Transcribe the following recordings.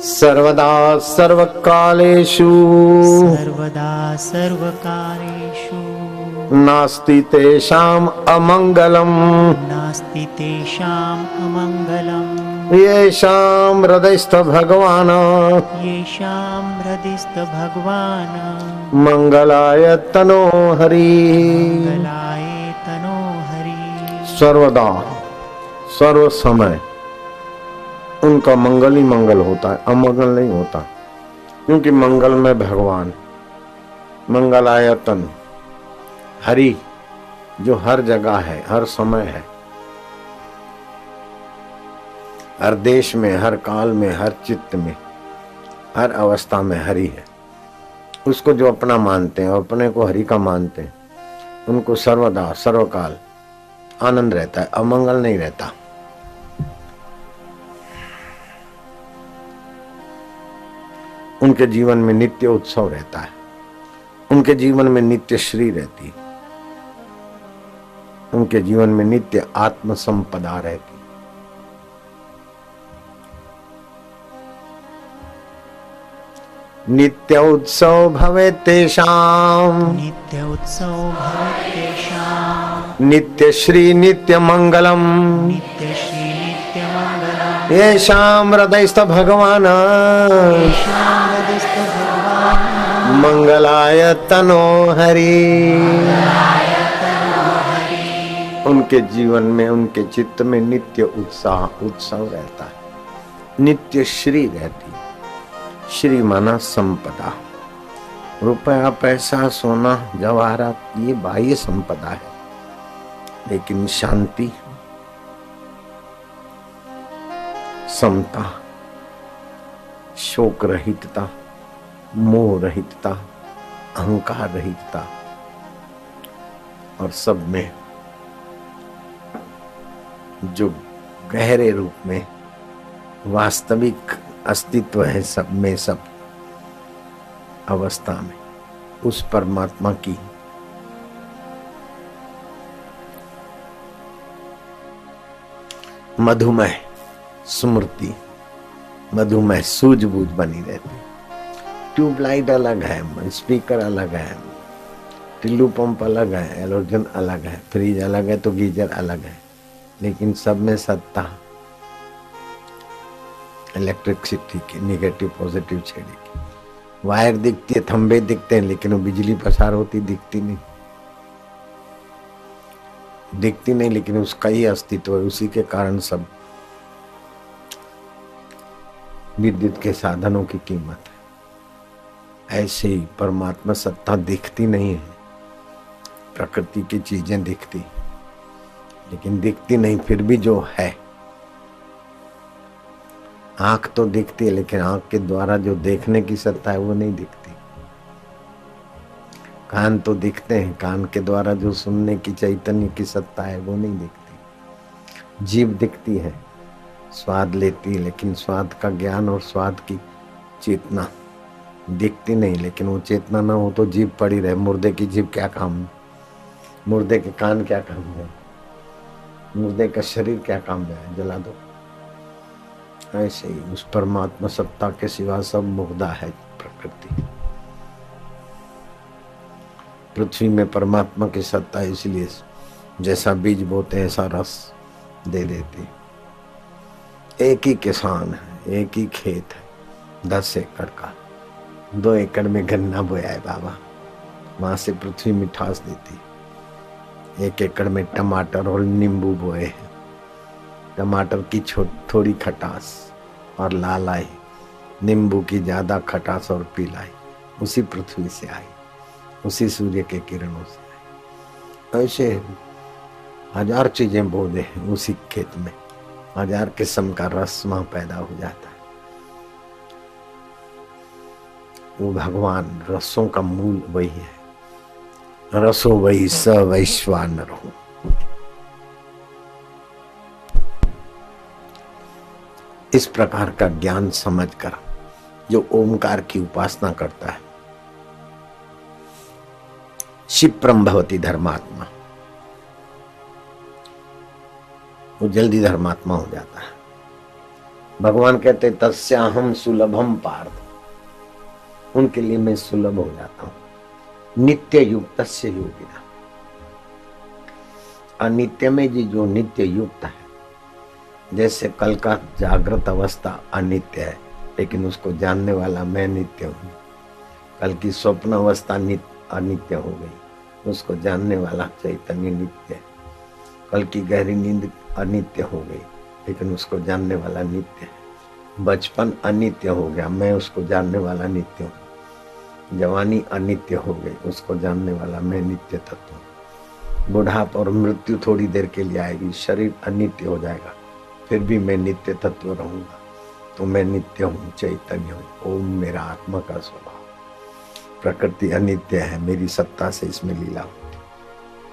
सर्वदा सर्वकालेषु। सर्वदा सर्वकारेषु। नास्ति तेषाम् अमङ्गलम्। नास्ति तेषाम् अमङ्गलम्। येषां हृदयस्थ भगवान् येषां हृदिस्थ भगवान् मङ्गलाय तनो हरि। मङ्गलाय तनो हरि। सर्वदा सर्व समय उनका मंगल ही मंगल होता है, अमंगल नहीं होता। क्योंकि मंगल में भगवान, मंगलायतन, हरि, जो हर जगह है, हर समय है। हर देश में, हर काल में, हर चित्त में, हर अवस्था में हरि है। उसको जो अपना मानते हैं और अपने को हरि का मानते हैं, उनको सर्वदा, सर्वकाल आनंद रहता है, अमंगल नहीं रहता। उनके जीवन में नित्य उत्सव रहता है। उनके जीवन में नित्य श्री रहती है। उनके जीवन में नित्य आत्म संपदा रहती नित्य उत्सव भवे तेषाम नित्य उत्सव भवत्येषां नित्य श्री नित्य मंगलम। नित्य श्री हृदयस्थ भगवान। मंगलाय तनो हरि। उनके जीवन में, उनके चित्त में नित्य उत्साह, उत्सव रहता है। नित्य श्री रहती श्री माना संपदा। रुपया, पैसा, सोना, जवाहरात, ये बाह्य संपदा है। लेकिन शांति समता शोक रहितता मोह रहितता अहंकार रहितता और सब में जो गहरे रूप में वास्तविक अस्तित्व है सब में सब अवस्था में, उस परमात्मा की मधुमय स्मृति मधुमेह सूझबूझ बनी रहती। ट्यूबलाइट अलग है, स्पीकर अलग है, टिल्लू पंप अलग है, एलोजन अलग है, फ्रिज अलग है तो गीजर अलग है, लेकिन सब में सत्ता, इलेक्ट्रिसिटी की निगेटिव पॉजिटिव छेड़ेगी वायर दिखती है, थंबे दिखते हैं, लेकिन वो बिजली पसार होती, दिखती नहीं। दिखती नहीं, लेकिन उसका ही अस्तित्व है, उसी के कारण सब विद्युत के साधनों की कीमत है। ऐसे ही परमात्मा सत्ता दिखती नहीं है। प्रकृति की चीज़ें दिखती लेकिन दिखती नहीं, फिर भी जो है। आँख तो दिखती है, लेकिन आँख के द्वारा जो देखने की सत्ता है, वो नहीं दिखती। कान तो दिखते हैं, कान के द्वारा जो सुनने की चैतन्य की सत्ता है, वो नहीं दिखती। जीव दिखती है। स्वाद लेती है, लेकिन स्वाद का ज्ञान और स्वाद की चेतना दिखती नहीं, लेकिन वो चेतना ना हो तो जीव पड़ी रहे। मुर्दे की जीव क्या काम मुर्दे के कान क्या काम है? मुर्दे का शरीर क्या काम है? जला दो। ऐसे ही उस परमात्मा सत्ता के सिवा सब मुग्धा है प्रकृति। पृथ्वी में परमात्मा की सत्ता इसलिए जैसा बीज बोते ऐसा रस दे देती एक ही किसान है, एक ही खेत है, दस एकड़ का। दो एकड़ में गन्ना बोया है बाबा। वहाँ से पृथ्वी मिठास देती एक एकड़ में टमाटर और नींबू बोए हैं। टमाटर की थोड़ी खटास और लाल आई। नींबू की ज़्यादा खटास और पीलाई उसी पृथ्वी से आई। उसी सूर्य के किरणों से आई। ऐसे हज़ार चीज़ें बो दे उसी खेत में। हज़ार किस्म का रस वहाँ पैदा हो जाता है। वो भगवान रसों का मूल वही है। रसो वही स वैश्वान रहो इस प्रकार का ज्ञान समझकर, जो ओमकार की उपासना करता है क्षिप्रम भवती धर्मात्मा। वो जल्दी धर्मात्मा हो जाता है। भगवान कहते तस्याहम सुलभम पार्थ। उनके लिए मैं सुलभ हो जाता हूँ। नित्य युक्त से योगिना अनित्य में जी जो नित्य युक्त है, जैसे कल का जागृत अवस्था अनित्य है, लेकिन उसको जानने वाला मैं नित्य हूँ। कल की स्वप्न अवस्था अनित्य हो गई। उसको जानने वाला चैतन्य नित्य है। कल की गहरी नींद अनित्य हो गई, लेकिन उसको जानने वाला नित्य है। बचपन अनित्य हो गया, मैं उसको जानने वाला नित्य हूँ। जवानी अनित्य हो गई, उसको जानने वाला मैं नित्य तत्व हूँ। बुढ़ाप और मृत्यु थोड़ी देर के लिए आएगी, शरीर अनित्य हो जाएगा, फिर भी मैं नित्य तत्व रहूँगा। तो मैं नित्य हूँ, चैतन्य हूँ, ओम मेरा आत्मा का स्वभाव। प्रकृति अनित्य है, मेरी सत्ता से इसमें लीला होती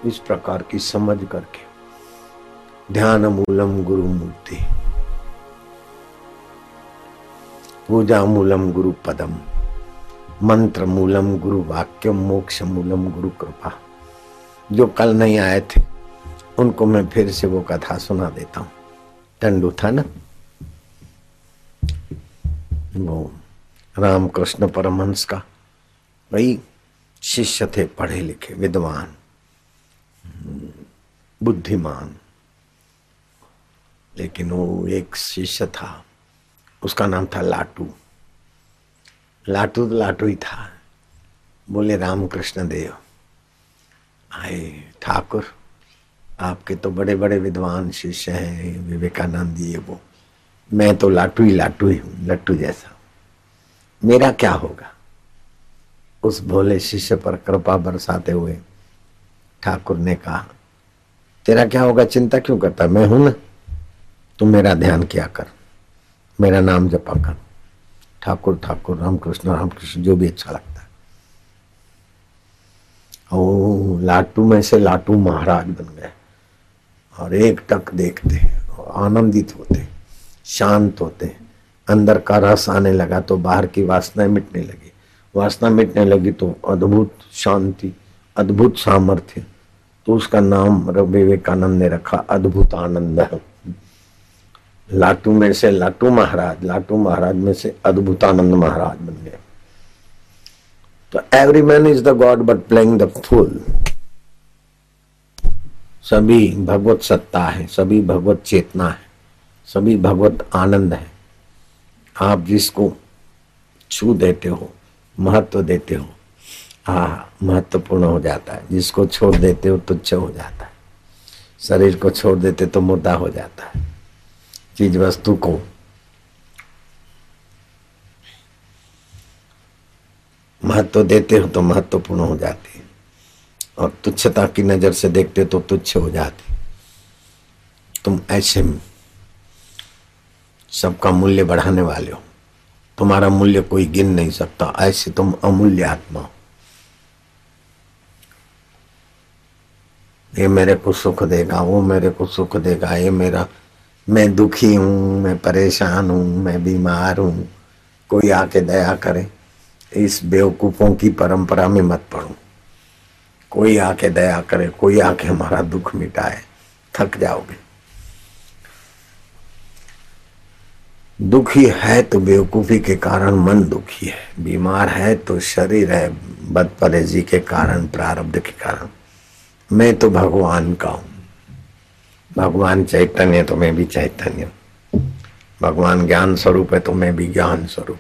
इस प्रकार की समझ करके ध्यान मूलम गुरु मूर्ति। पूजा मूलम गुरु पदम। मंत्र मूलम गुरु वाक्य मोक्ष मूलम गुरु कृपा। जो कल नहीं आए थे, उनको मैं फिर से वो कथा सुना देता हूँ। टंडू था ना? वो रामकृष्ण परमहंस का वही शिष्य थे, पढ़े लिखे, विद्वान, बुद्धिमान। लेकिन वो एक शिष्य था। उसका नाम था लाटू। लाटू तो लाटू ही था। बोले रामकृष्ण देव आए ठाकुर, आपके तो बड़े बड़े विद्वान शिष्य हैं, विवेकानंद ये वो। मैं तो लाटू ही लाटू ही हूँ, लट्टू जैसा। मेरा क्या होगा? उस भोले शिष्य पर कृपा बरसाते हुए ठाकुर ने कहा, तेरा क्या होगा? चिंता क्यों करता? मैं हूँ ना। तू मेरा ध्यान किया कर। मेरा नाम जपा कर। ठाकुर ठाकुर, रामकृष्ण रामकृष्ण, जो भी अच्छा लगता है। ओ लाटू में से लाटू महाराज बन गए। और एक टक देखते आनंदित होते शांत होते अंदर का रस आने लगा तो बाहर की वासनाएँ मिटने लगी। वासना मिटने लगी तो अद्भुत शांति, अद्भुत सामर्थ्य। तो उसका नाम विवेकानंद ने रखा अद्भुत आनंद। लाटू में से लाटू महाराज लाटू महाराज में से अद्भुतानंद महाराज बन गए। तो every man is the god but playing the full सभी भगवत सत्ता है, सभी भगवत चेतना है, सभी भगवत आनंद है। आप जिसको छू देते हो, महत्व देते हो हाँ महत्वपूर्ण हो जाता है। जिसको छोड़ देते हो तुच्छ हो जाता है। शरीर को छोड़ देते तो मुद्दा हो जाता है। चीज़ वस्तु को महत्व देते हो तो महत्वपूर्ण हो जाती और तुच्छता की नज़र से देखते तो तुच्छ हो जाती तुम ऐसे सबका मूल्य बढ़ाने वाले हो। तुम्हारा मूल्य कोई गिन नहीं सकता। ऐसे तुम अमूल्य आत्मा हो। ये मेरे को सुख देगा, वो मेरे को सुख देगा, ये मेरा मैं दुखी हूँ, मैं परेशान हूँ, मैं बीमार हूँ। कोई आके दया करे, इस बेवकूफों की परंपरा में मत पड़ो। कोई आके दया करे, कोई आके हमारा दुख मिटाए। थक जाओगे। दुखी है तो बेवकूफ़ी के कारण मन दुखी है। बीमार है तो शरीर है बदपरेजी के कारण, प्रारब्ध के कारण। मैं तो भगवान का हूँ। भगवान चैतन्य तो मैं भी चैतन्य भगवान ज्ञान स्वरूप है तो मैं भी ज्ञान स्वरूप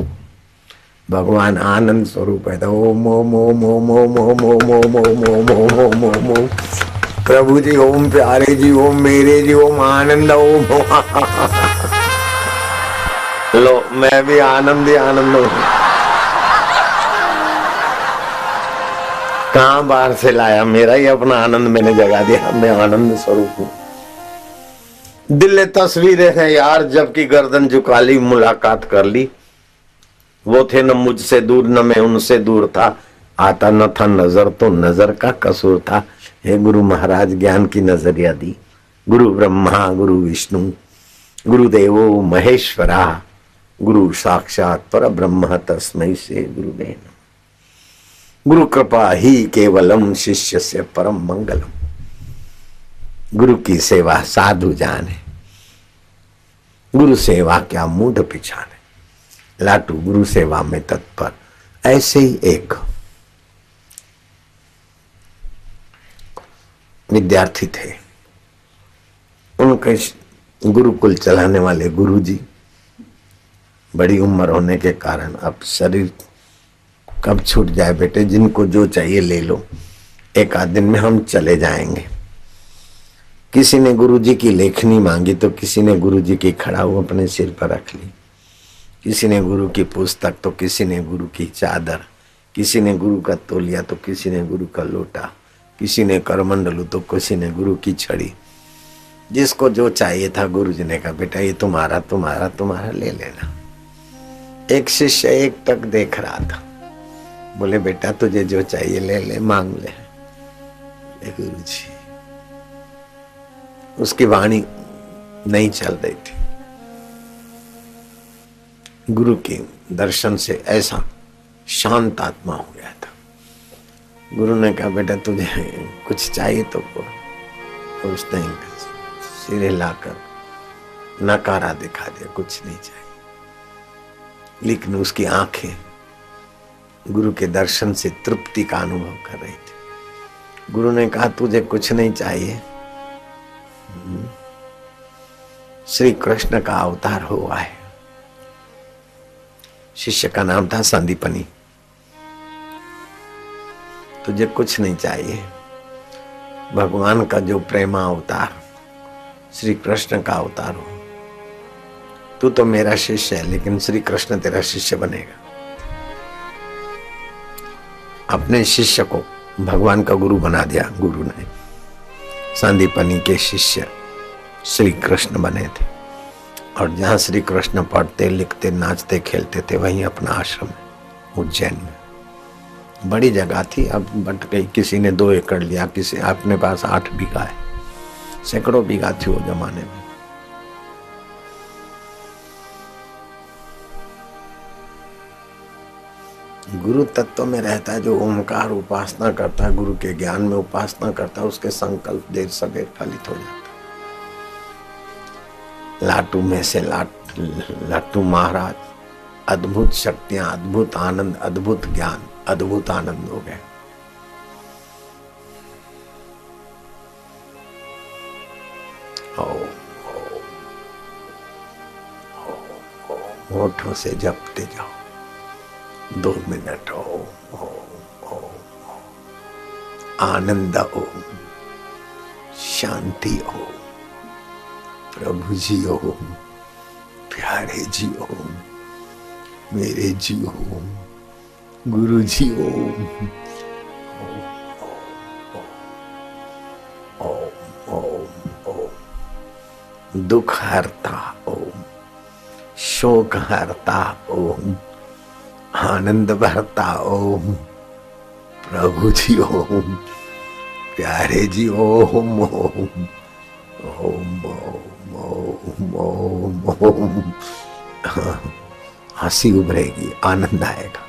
भगवान आनंद स्वरूप है तो ओम ओम ओम ओम ओम ओम ओम ओम ओम ओम ओम ओम ओम ओम प्रभु जी ओम प्यारे जी ओम मेरे जी ओम आनंद ओम लो मैं भी आनंद ही आनंद हूँ कहा बाहर से लाया मेरा ही अपना आनंद मैंने जगा दिया मैं आनंद स्वरूप हूँ दिल तस्वीरें हैं यार, जबकि गर्दन झुका ली, मुलाकात कर ली। वो थे न मुझसे दूर, न मैं उनसे दूर था। आता न था नज़र तो नज़र का कसूर था। हे गुरु महाराज, ज्ञान की नज़रिया दी। गुरु ब्रह्मा, गुरु विष्णु, गुरुदेवो महेश्वरा। गुरु साक्षात पर ब्रह्म तस्मय से गुरुदेव गुरु कृपा ही केवलम, शिष्य से परम मंगलम। गुरु की सेवा साधु जाने। गुरु सेवा क्या मूड पिछाने। लाटू, गुरु सेवा में तत्पर। ऐसे ही एक विद्यार्थी थे। उनके गुरुकुल चलाने वाले गुरुजी बड़ी उम्र होने के कारण अब शरीर कब छूट जाए बेटे, जिनको जो चाहिए ले लो। एक आध दिन में हम चले जाएँगे। किसी ने गुरुजी की लेखनी मांगी तो किसी ने गुरुजी की खड़ाऊ अपने सिर पर रख ली। किसी ने गुरु की पुस्तक तो किसी ने गुरु की चादर। किसी ने गुरु का तोलिया तो किसी ने गुरु का लोटा। किसी ने करमंडलू तो किसी ने गुरु की छड़ी। जिसको जो चाहिए था गुरु जी ने कहा बेटा ये तुम्हारा तुम्हारा तुम्हारा ले लेना। एक शिष्य एक तक देख रहा था। बोले बेटा तुझे जो चाहिए ले ले मांग ले, ले गुरु जी उसकी वाणी नहीं चल रही थी। गुरु के दर्शन से ऐसा शांत आत्मा हो गया था। गुरु ने कहा, बेटा, तुझे कुछ चाहिए तो कुछ नहीं सिरे लाकर नकारा दिखा दिया, कुछ नहीं चाहिए। लेकिन उसकी आँखें गुरु के दर्शन से तृप्ति का अनुभव कर रही थी। गुरु ने कहा, तुझे कुछ नहीं चाहिए। श्री कृष्ण का अवतार हुआ है। शिष्य का नाम था संदीपनी। तुझे कुछ नहीं चाहिए। भगवान का जो प्रेमा अवतार श्री कृष्ण का अवतार हो, तू तो मेरा शिष्य है, लेकिन श्री कृष्ण तेरा शिष्य बनेगा। अपने शिष्य को भगवान का गुरु बना दिया, गुरु ने। संदीपनी के शिष्य श्री कृष्ण बने थे और जहाँ श्री कृष्ण पढ़ते लिखते नाचते खेलते थे वहीं अपना आश्रम उज्जैन में बड़ी जगह थी अब बट गई किसी ने दो एकड़ लिया किसी अपने पास आठ बीघा है सैकड़ों बीघा थी वो जमाने में गुरु तत्व में रहता है, जो ओंकार उपासना करता है, गुरु के ज्ञान में उपासना करता है, उसके संकल्प देर सवेर फलित हो जाता लाटू में से लाट, लाटू महाराज, अद्भुत शक्तियाँ, अद्भुत आनंद, अद्भुत ज्ञान, अद्भुत आनंद हो गए होठों से जपते जाओ। दो मिनट ओम ओम ओम आनंद ओम शांति ओम प्रभु जी ओम प्यारे जी ओम मेरे जी ओम गुरु जी ओम दुख हरता ओम शोक हरता ओम आनंद भरता ओम। प्रभु जी ओम। प्यारे जी ओम ओम। ओम ओम ओम ओम ओम। हँसी उभरेगी, आनंद आएगा।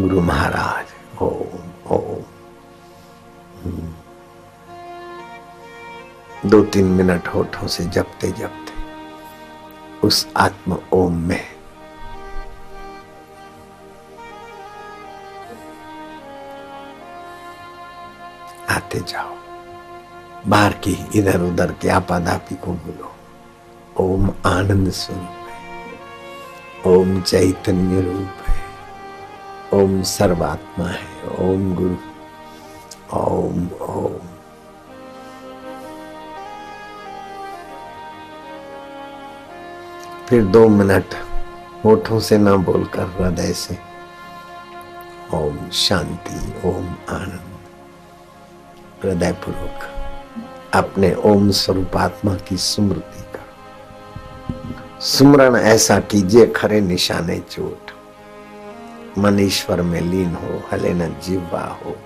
गुरु महाराज, ओम ओम। दो तीन मिनट होठों से जपते जपते उस आत्म ओम में आते जाओ। बाहर की इधर उधर की आपाधापी को भूलो ओम आनंद स्वरूप है। ओम चैतन्य रूप है। ओम सर्वात्मा है। ओम गुरु। ओम ओम। फिर दो मिनट होठों से ना बोलकर हृदय से। ओम शांति, ओम आनंद। हृदय पूर्वक अपने ओम स्वरूप आत्मा की स्मृति का सुमरण ऐसा कीजिए, खरे निशाने चोट। मनीश्वर में लीन हो, हले न जीवा हो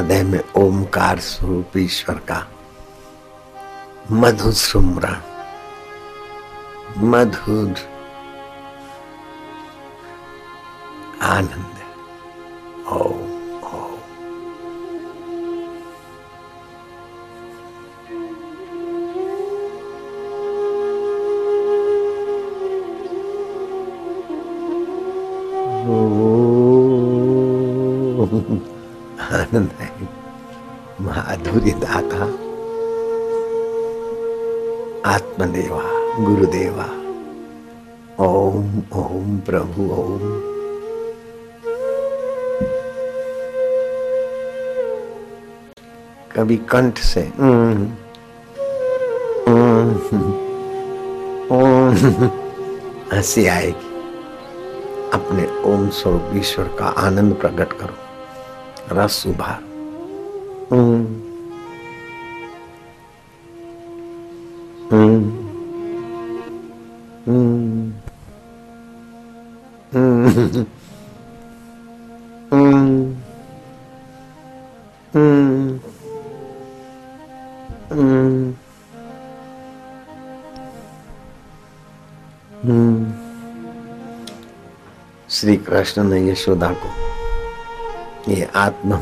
हृदय में ओमकार स्वरूप ईश्वर का मधुर सुमरण मधुर आनंद। प्रभु ओम कभी कंठ से "हम्म, हम्म, हँसी आएगी। अपने ओम स्वरूप ईश्वर का आनंद प्रकट करो। रस उभार। श्री कृष्ण ने यशोदा को, ये आत्म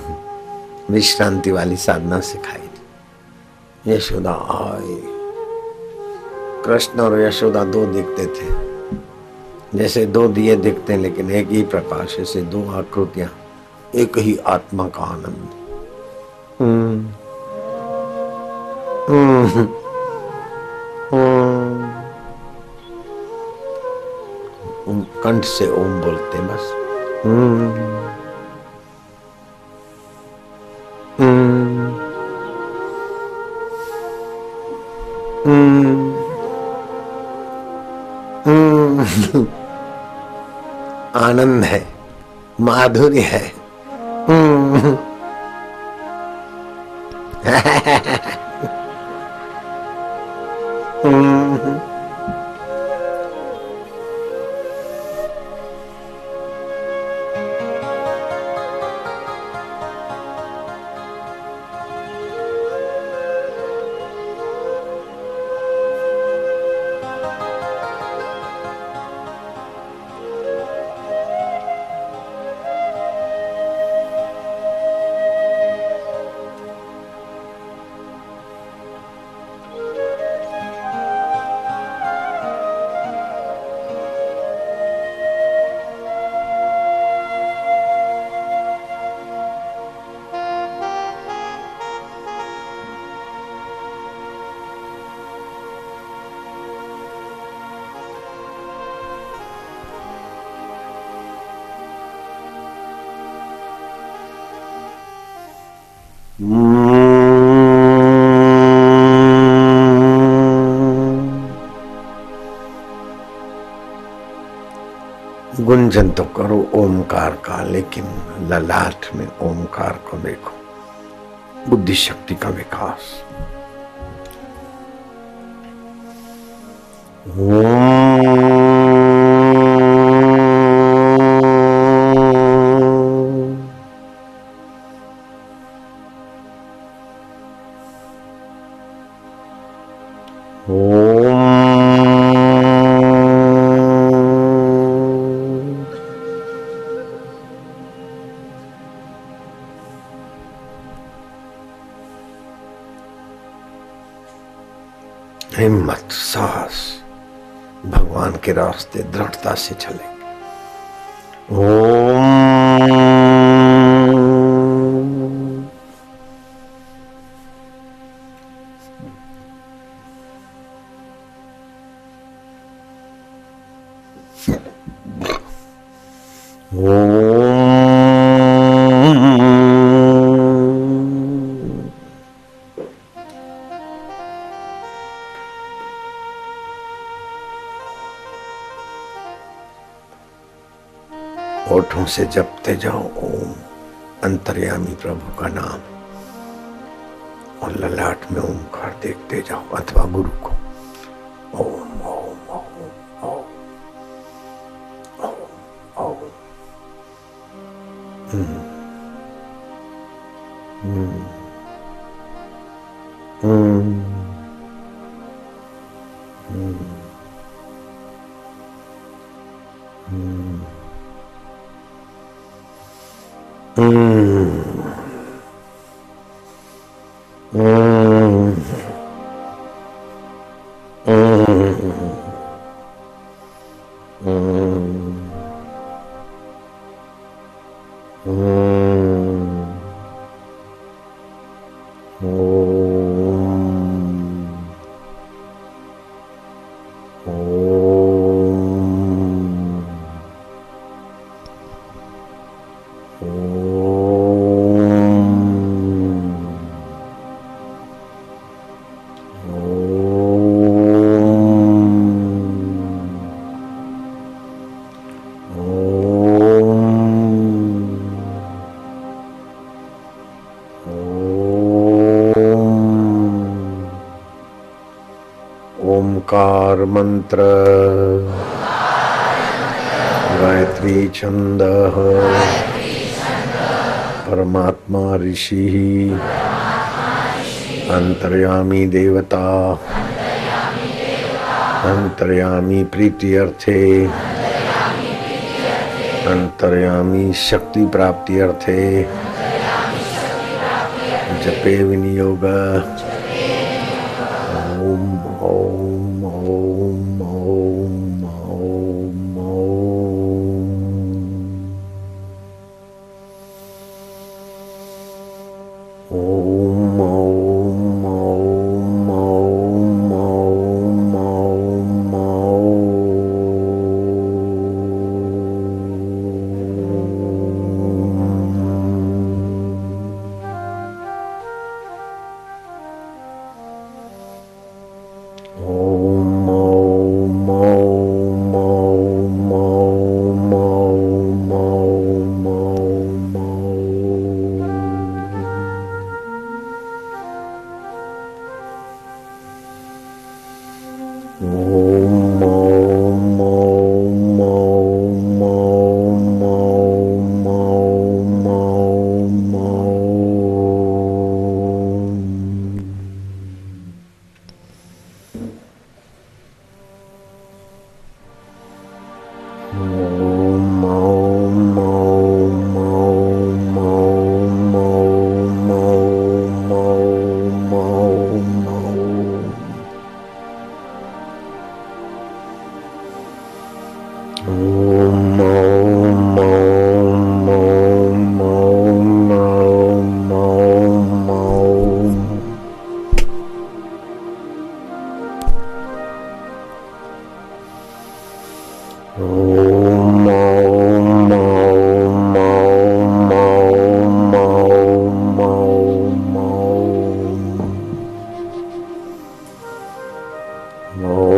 विश्रांति वाली साधना सिखाई थी। यशोदा आए। कृष्ण और यशोदा दो दिखते थे। जैसे दो दिए दिखते हैं लेकिन एक ही प्रकाश ऐसे दो आकृतियाँ एक ही आत्मा का आनंद। हम्म। हम्म। हम्म। कंठ से ओम बोलते हैं बस। हम्म। आनंद है माधुर्य है। गुंजन तो करो ओमकार का, लेकिन ललाट में ओमकार को देखो। बुद्धि शक्ति का विकास। ओम रास्ते दृढ़ता से चलेंगे से जपते जाओ, ओम अंतर्यामी प्रभु का नाम। और ललाट में ओंकार देखते जाओ, अथवा गुरु को। ओम ओम ओम ओम ओम ओम। हम्म हम्म हम्म, हम्म। ओंकार मंत्र। गायत्री छंद। परमात्मा ऋषि। अंतर्यामी देवता। अंतर्यामी प्रीति अर्थे अंतर्यामी शक्ति प्राप्ति अर्थे जपे विनियोग। Oh.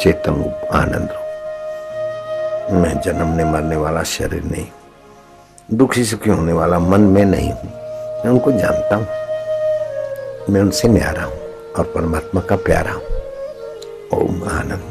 चेतन रूप आनंद रूप मैं जन्मने मरने वाला शरीर नहीं दुखी सुखी होने वाला मन में नहीं हूँ। मैं उनको जानता हूँ। मैं उनसे न्यारा हूँ और परमात्मा का प्यारा हूँ। ओम आनंद।